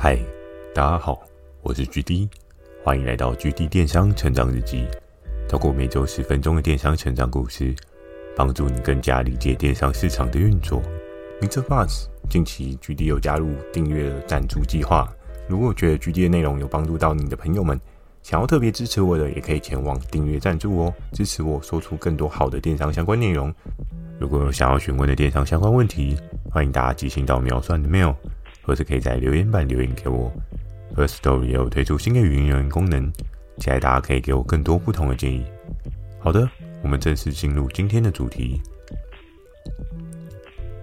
嗨，大家好，我是 GD，欢迎来到 GD 电商成长日记。透过每周十分钟的电商成长故事，帮助你更加理解电商市场的运作。Mr. Buzz，近期 GD 有加入订阅赞助计划，如果觉得 GD 的内容有帮助到你的朋友们，想要特别支持我的，也可以前往订阅赞助哦，支持我说出更多好的电商相关内容。如果有想要询问的电商相关问题，欢迎大家寄信到秒算的 mail。或是可以在留言板留言给我。Firstory 也有推出新的语音留言功能，期待大家可以给我更多不同的建议。好的，我们正式进入今天的主题。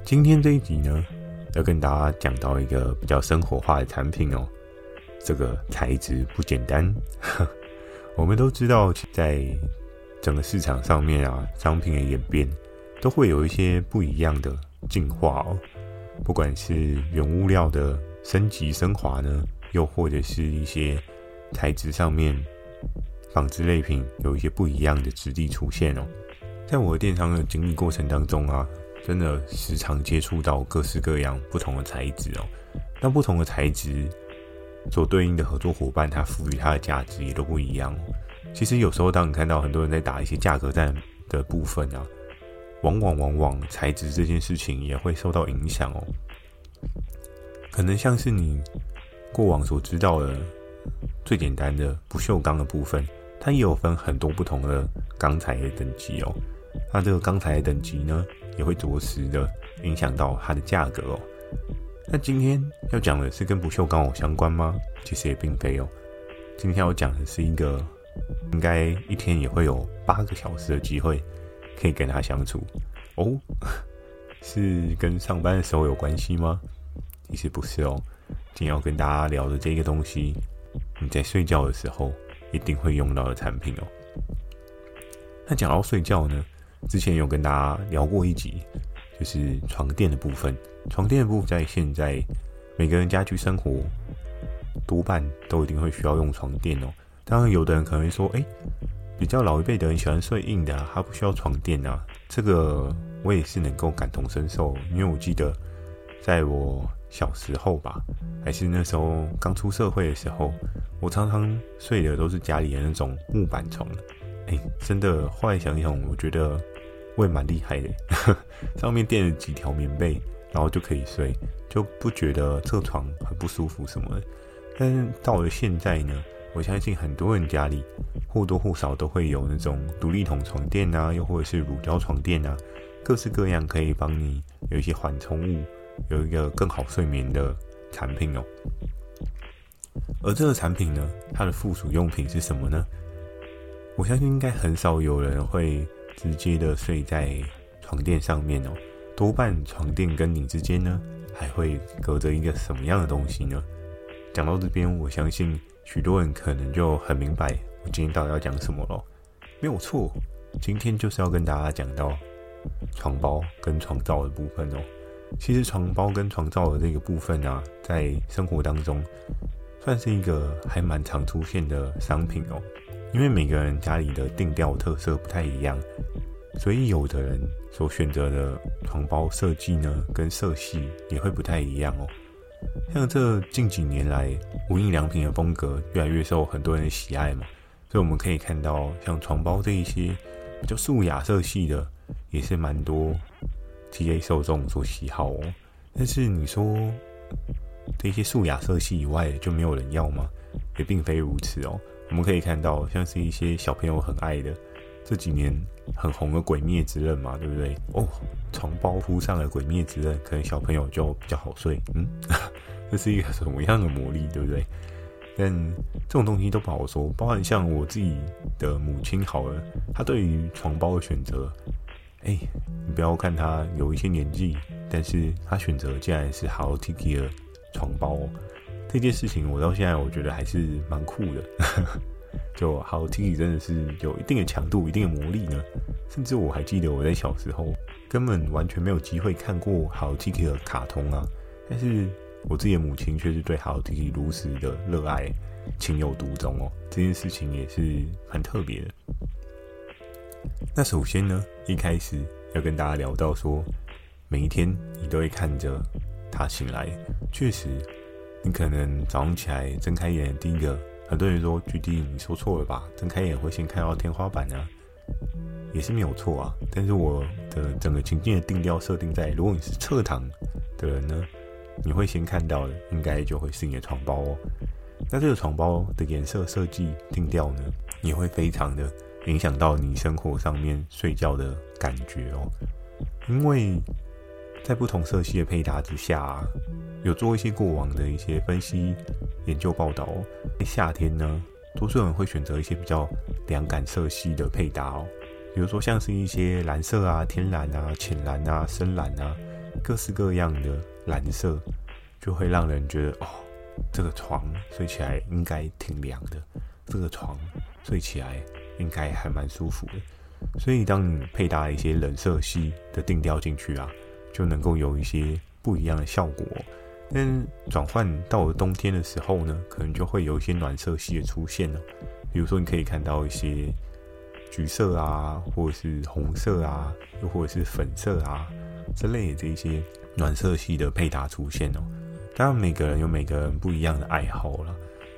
今天这一集呢，要跟大家讲到一个比较生活化的产品哦。这个材质不简单。我们都知道，在整个市场上面啊，商品的演变都会有一些不一样的进化哦。不管是原物料的升级升华呢，又或者是一些材质上面纺织类品有一些不一样的质地出现哦。在我电商的经历过程当中啊，真的时常接触到各式各样不同的材质哦。那不同的材质所对应的合作伙伴，它赋予它的价值也都不一样。其实有时候当你看到很多人在打一些价格战的部分啊。往往往往材质这件事情也会受到影响哦，可能像是你过往所知道的最简单的不锈钢的部分，它也有分很多不同的钢材的等级哦。那这个钢材的等级呢，也会着实的影响到它的价格哦。那今天要讲的是跟不锈钢有相关吗？其实也并非哦。今天要讲的是一个应该一天也会有八个小时的机会。可以跟他相处哦，是跟上班的时候有关系吗？其实不是哦。今天要跟大家聊的这个东西，你在睡觉的时候一定会用到的产品哦。那讲到睡觉呢，之前有跟大家聊过一集，就是床垫的部分。床垫的部分在现在每个人家居生活多半都一定会需要用床垫哦。当然，有的人可能会说，哎。比较老一辈的人喜欢睡硬的啊，他不需要床垫啊。这个我也是能够感同身受，因为我记得在我小时候吧，还是那时候刚出社会的时候，我常常睡的都是家里的那种木板床。哎，真的，后来想想，我觉得我也蛮厉害的，上面垫了几条棉被，然后就可以睡，就不觉得这床很不舒服什么的。但是到了现在呢，我相信很多人家里或多或少都会有那种独立桶床垫啊，又或者是乳胶床垫啊，各式各样可以帮你有一些缓冲物，有一个更好睡眠的产品哦。而这个产品呢，它的附属用品是什么呢？我相信应该很少有人会直接的睡在床垫上面哦，多半床垫跟你之间呢，还会隔着一个什么样的东西呢？讲到这边，我相信。许多人可能就很明白我今天到底要讲什么了。没有错，今天就是要跟大家讲到床包跟床罩的部分哦。其实床包跟床罩的这个部分啊，在生活当中算是一个还蛮常出现的商品哦。因为每个人家里的定调特色不太一样，所以有的人所选择的床包设计呢，跟色系也会不太一样哦。像这近几年来，无印良品的风格越来越受很多人的喜爱嘛，所以我们可以看到，像床包这一些比较素雅色系的，也是蛮多 TA 受众所喜好哦。但是你说这些素雅色系以外就没有人要吗？也并非如此哦。我们可以看到，像是一些小朋友很爱的。这几年很红的《鬼灭之刃》嘛，对不对？哦，床包铺上了《鬼灭之刃》，可能小朋友就比较好睡。嗯，这是一个什么样的魔力，对不对？但这种东西都不好说。包含像我自己的母亲，好了，她对于床包的选择，哎，你不要看她有一些年纪，但是她选择竟然是 Hello Kitty 的床包，这件事情我到现在我觉得还是蛮酷的。就 Hello Kitty 真的是有一定的强度、一定的魔力呢。甚至我还记得我在小时候根本完全没有机会看过 Hello Kitty 的卡通啊，但是我自己的母亲却是对 Hello Kitty 如此的热爱、情有独钟哦。这件事情也是很特别的。那首先呢，一开始要跟大家聊到说，每一天你都会看着他醒来，确实。你可能早上起来睁开眼，第一个，很多人说 GD 你说错了吧？睁开眼会先看到天花板啊，也是没有错啊。但是我的整个情境的定调设定在，如果你是侧躺的人呢，你会先看到的应该就会是你的床包哦。那这个床包的颜色设计定调呢，也会非常的影响到你生活上面睡觉的感觉哦。因为在不同色系的配搭之下啊，有做一些过往的一些分析研究报道哦。在夏天呢，多数人会选择一些比较凉感色系的配搭哦，比如说像是一些蓝色啊、天蓝啊、浅蓝啊、深蓝啊，各式各样的蓝色，就会让人觉得哦。这个床睡起来应该挺凉的，这个床睡起来应该还蛮舒服的。所以，当你配搭一些冷色系的定调进去啊，就能够有一些不一样的效果。但转换到了冬天的时候呢，可能就会有一些暖色系的出现了。比如说，你可以看到一些橘色啊，或者是红色啊，又或者是粉色啊之类的这一些暖色系的配搭出现哦。当然，每个人有每个人不一样的爱好了。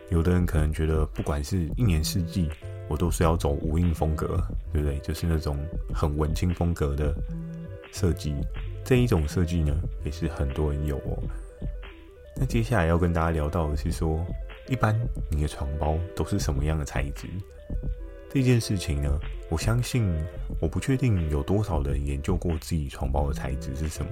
有的人可能觉得，不管是一年四季，我都是要走无印风格，对不对？就是那种很文青风格的设计。这一种设计呢，也是很多人有哦。那接下来要跟大家聊到的是说，一般你的床包都是什么样的材质？这件事情呢，我相信我不确定有多少人研究过自己床包的材质是什么。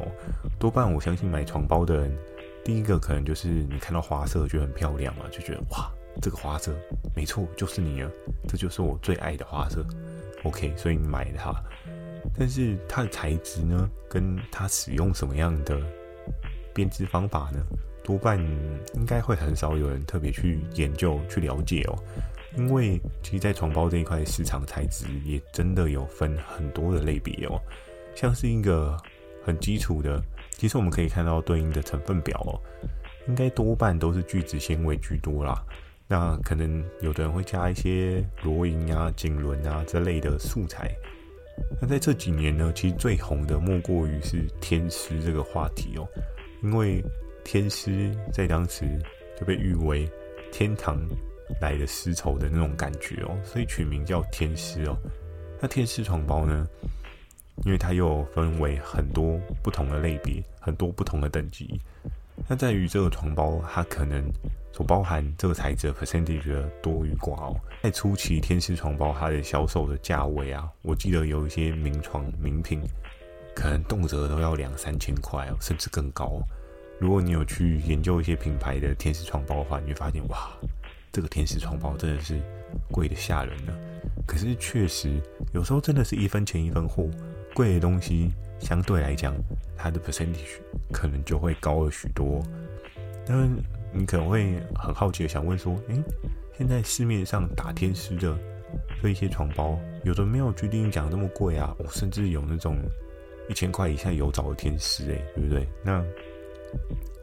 多半我相信买床包的人。第一个可能就是你看到花色就很漂亮嘛，就觉得哇，这个花色没错，就是你了，这就是我最爱的花色。OK，所以你买它。但是它的材质呢，跟它使用什么样的编织方法呢，多半应该会很少有人特别去研究去了解哦。因为其实，在床包这一块市场材质也真的有分很多的类别哦，像是一个很基础的。其实我们可以看到对应的成分表哦，应该多半都是聚酯纤维居多啦。那可能有的人会加一些罗银啊、锦纶啊这类的素材。那在这几年呢，其实最红的莫过于是天丝这个话题哦，因为天丝在当时就被誉为天堂来的丝绸的那种感觉哦，所以取名叫天丝哦。那天丝床包呢？因为它又分为很多不同的类别，很多不同的等级。那在于这个床包，它可能所包含这个材质的 percentage 的多与寡哦。在初期，天丝床包它的销售的价位啊，我记得有一些名床名品，可能动辄都要两三千块哦，甚至更高。如果你有去研究一些品牌的天丝床包的话，你会发现哇，这个天使床包真的是贵得吓人了。可是确实，有时候真的是一分钱一分货。贵的东西相对来讲，它的 percentage 可能就会高了许多。那你可能会很好奇的想问说：诶，现在市面上打天使的这一些床包，有的没有决定讲那么贵啊？我、甚至有那种一千块以下有找的天使，诶，对不对？那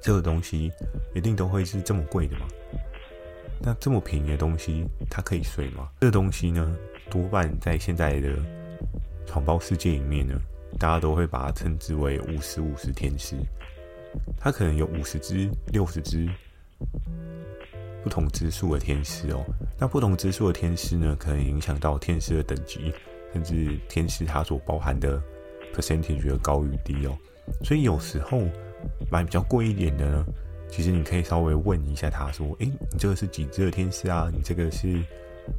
这个东西一定都会是这么贵的吗？那这么便宜的东西，它可以睡吗？这个东西呢，多半在现在的床包世界里面呢，大家都会把它称之为五十五十天丝，它可能有五十只、六十只不同支数的天丝哦。那不同支数的天丝呢，可能影响到天丝的等级，甚至天丝它所包含的 percentage 的高与低哦。所以有时候买比较贵一点的呢，其实你可以稍微问一下他说：“诶，你这个是几支的天丝啊？你这个是？”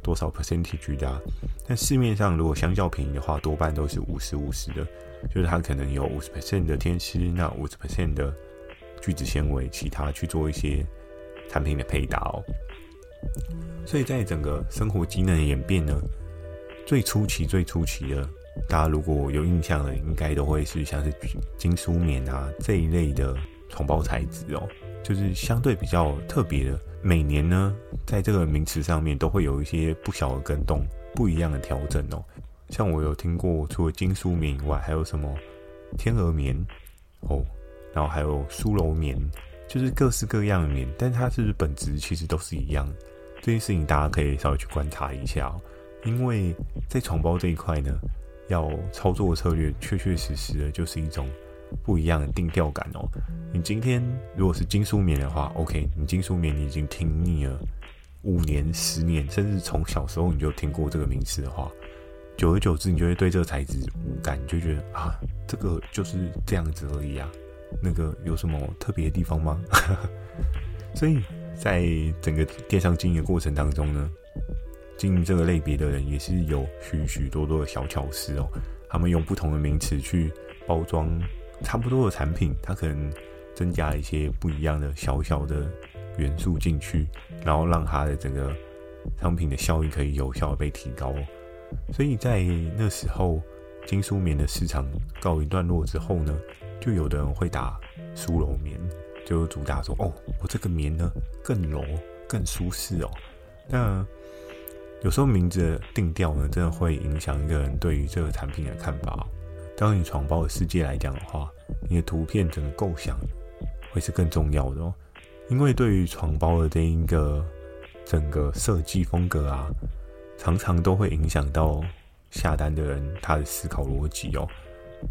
多少 percentage 的啊？但市面上如果相较便宜的话，多半都是五十五十的，就是它可能有五十 percent 的天丝，那五十 percent 的聚酯纤维，其他去做一些产品的配搭哦。所以在整个生活机能的演变呢，最初期、最初期的，大家如果有印象的，应该都会是像是金舒棉啊这一类的床包材质哦，就是相对比较特别的。每年呢，在这个名词上面都会有一些不小的更动，不一样的调整哦。像我有听过，除了金梳棉以外，还有什么天鹅棉哦，然后还有苏柔棉，就是各式各样的棉，但它是不是本质其实都是一样。这件事情大家可以稍微去观察一下哦，因为在床包这一块呢，要操作策略确确实实的就是一种不一样的定调感哦。你今天如果是金梳棉的话，OK，你金梳棉你已经听腻了五年、十年，甚至从小时候你就听过这个名词的话，久而久之，你就会对这个材质无感，你就觉得啊，这个就是这样子而已啊。那个有什么特别的地方吗？所以在整个电商经营的过程当中呢，经营这个类别的人也是有许许多多的小巧思哦。他们用不同的名词去包装差不多的产品，它可能增加一些不一样的小小的元素进去，然后让它的整个商品的效益可以有效的被提高。所以在那时候，金舒棉的市场告一段落之后呢，就有的人会打梳柔棉，就主打说：“哦，我这个棉呢更柔、更舒适哦。”那有时候名字的定调呢，真的会影响一个人对于这个产品的看法。当你床包的世界来讲的话，你的图片整个构想会是更重要的哦。因为对于床包的这一个整个设计风格啊，常常都会影响到下单的人他的思考逻辑哦。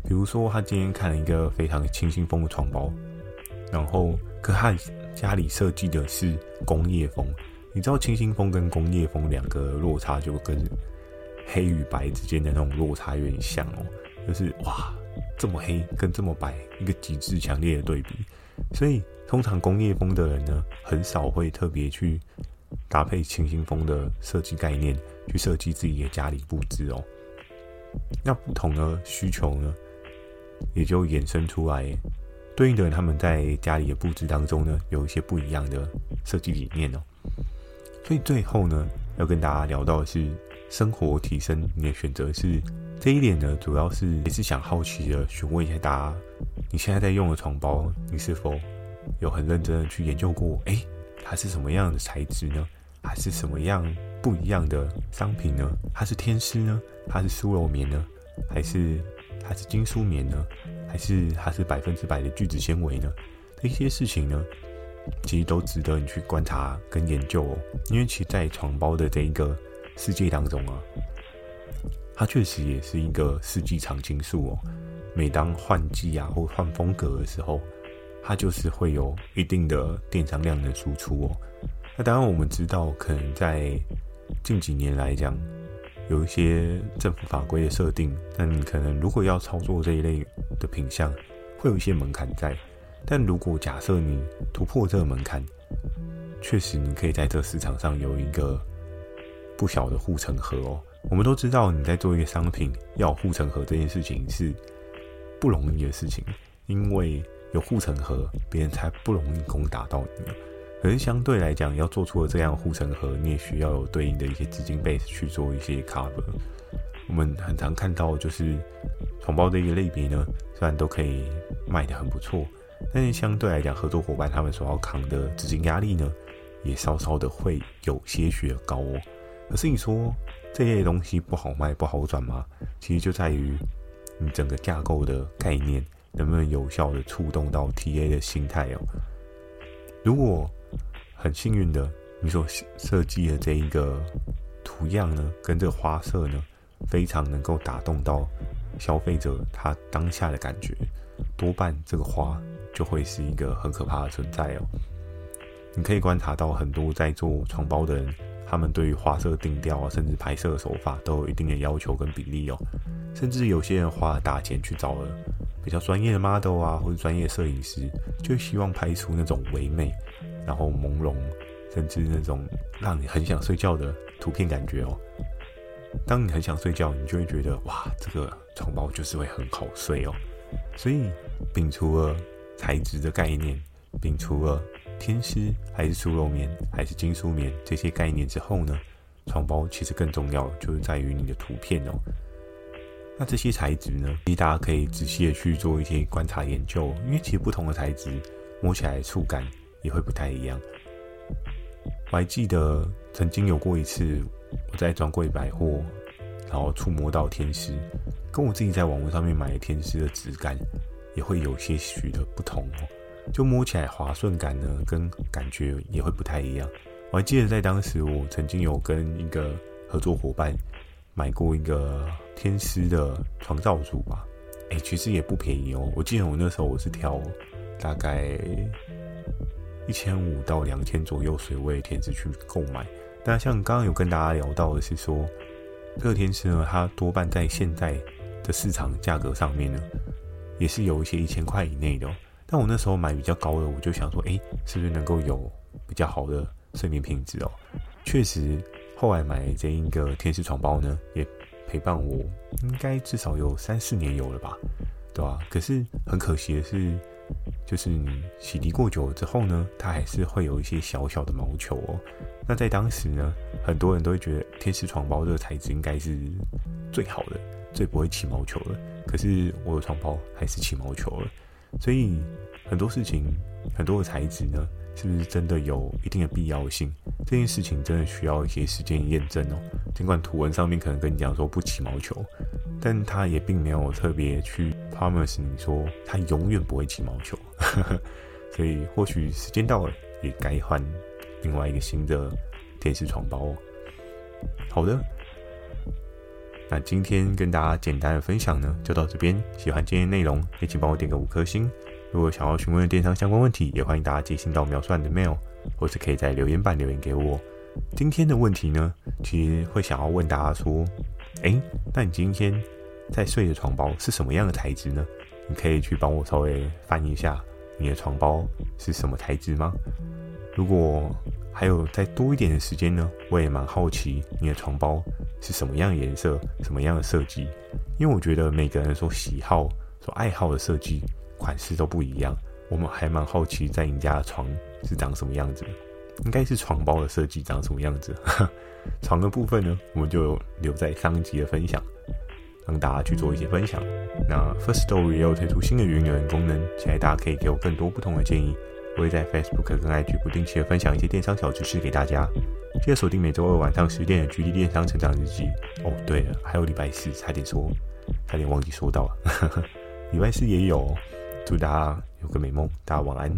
比如说，他今天看了一个非常清新风的床包，然后可他家里设计的是工业风。你知道清新风跟工业风两个落差，就跟黑与白之间的那种落差有点像哦。就是哇，这么黑跟这么白，一个极致强烈的对比。所以，通常工业风的人呢，很少会特别去搭配清新风的设计概念去设计自己的家里布置哦。那不同的需求呢，也就衍生出来，对应的他们在家里的布置当中呢，有一些不一样的设计理念哦。所以最后呢，要跟大家聊到的是生活提升，你的选择是这一点呢，主要是也是想好奇的询问一下大家，你现在在用的床包，你是否有很认真的去研究过？哎，它是什么样的材质呢？还是什么样不一样的商品呢？它是天丝呢？它是舒柔棉呢？还是它是金舒棉呢？还是它是百分之百的聚酯纤维呢？这些事情呢，其实都值得你去观察跟研究哦。因为其实在床包的这一个世界当中啊，它确实也是一个四季常青树哦。每当换季啊或换风格的时候，它就是会有一定的电商量的输出哦。那当然，我们知道，可能在近几年来讲，有一些政府法规的设定，但可能如果要操作这一类的品相，会有一些门槛在。但如果假设你突破这个门槛，确实你可以在这市场上有一个不小的护城河哦。我们都知道，你在做一个商品要护城河这件事情是不容易的事情，因为有护城河，别人才不容易攻打到你。可是相对来讲，要做出了这样护城河，你也需要有对应的一些资金 base 去做一些 cover。我们很常看到，就是床包的一个类别呢，虽然都可以卖得很不错，但是相对来讲，合作伙伴他们所要扛的资金压力呢，也稍稍的会有些许的高哦。可是你说这类东西不好卖、不好转吗？其实就在于你整个架构的概念能不能有效的触动到 TA 的心态哦。如果很幸运的，你所设计的这一个图样呢，跟这个花色呢，非常能够打动到消费者他当下的感觉，多半这个花就会是一个很可怕的存在哦。你可以观察到很多在做床包的人，他们对于花色定调啊，甚至拍摄手法都有一定的要求跟比例哦。甚至有些人花大钱去找了比较专业的 model 啊，或者专业摄影师，就希望拍出那种唯美。然后朦胧，甚至那种让你很想睡觉的图片感觉哦。当你很想睡觉，你就会觉得哇，这个床包就是会很好睡哦。所以，摒除了材质的概念，摒除了天丝还是舒柔棉还是金舒棉这些概念之后呢，床包其实更重要就是在于你的图片哦。那这些材质呢，其实大家可以仔细的去做一些观察研究，因为其实不同的材质摸起来触感。也会不太一样。我还记得曾经有过一次，我在专柜百货，然后触摸到天丝，跟我自己在网络上面买的天丝的质感，也会有些许的不同哦。就摸起来滑顺感呢，跟感觉也会不太一样。我还记得在当时，我曾经有跟一个合作伙伴买过一个天丝的床罩组吧。哎，其实也不便宜哦。我记得我那时候我是挑大概一千五到两千左右水位天丝去购买。那像刚刚有跟大家聊到的是说，这个天丝呢，它多半在现在的市场价格上面呢，也是有一些一千块以内的哦。但我那时候买比较高的，我就想说，哎，是不是能够有比较好的睡眠品质哦？确实，后来买这一个天使床包呢，也陪伴我，应该至少有三四年有了吧，对吧？可是很可惜的是，就是你洗涤过久了之后呢，它还是会有一些小小的毛球哦。那在当时呢，很多人都会觉得天使床包这个材质应该是最好的，最不会起毛球了。可是我的床包还是起毛球了。所以很多事情，很多的材质呢，是不是真的有一定的必要性？这件事情真的需要一些时间验证哦。尽管图文上面可能跟你讲说不起毛球，但它也并没有特别去 promise 你说它永远不会起毛球。所以或许时间到了，也该换另外一个新的电视床包哦。好的。那今天跟大家简单的分享呢，就到这边。喜欢今天内容，也请帮我点个五颗星。如果想要询问电商相关问题，也欢迎大家寄信到描述的 mail，或是可以在留言板留言给我。今天的问题呢，其实会想要问大家说，诶，那你今天在睡的床包是什么样的材质呢？你可以去帮我稍微翻一下你的床包是什么材质吗？如果还有再多一点的时间呢，我也蛮好奇你的床包是什么样的颜色，什么样的设计，因为我觉得每个人所喜好、所爱好的设计款式都不一样。我们还蛮好奇，在你家的床是长什么样子，应该是床包的设计长什么样子。床的部分呢，我们就留在上集的分享，让大家去做一些分享。那 First Story 也有推出新的语音留言功能，期待大家可以给我更多不同的建议。我会在 Facebook 跟 IG 不定期的分享一些电商小知识给大家，记得锁定每周二晚上十点的《GD 电商成长日记》。哦，对了，还有礼拜四，差点说，差点忘记说到了，礼拜四也有。祝大家有个美梦，大家晚安。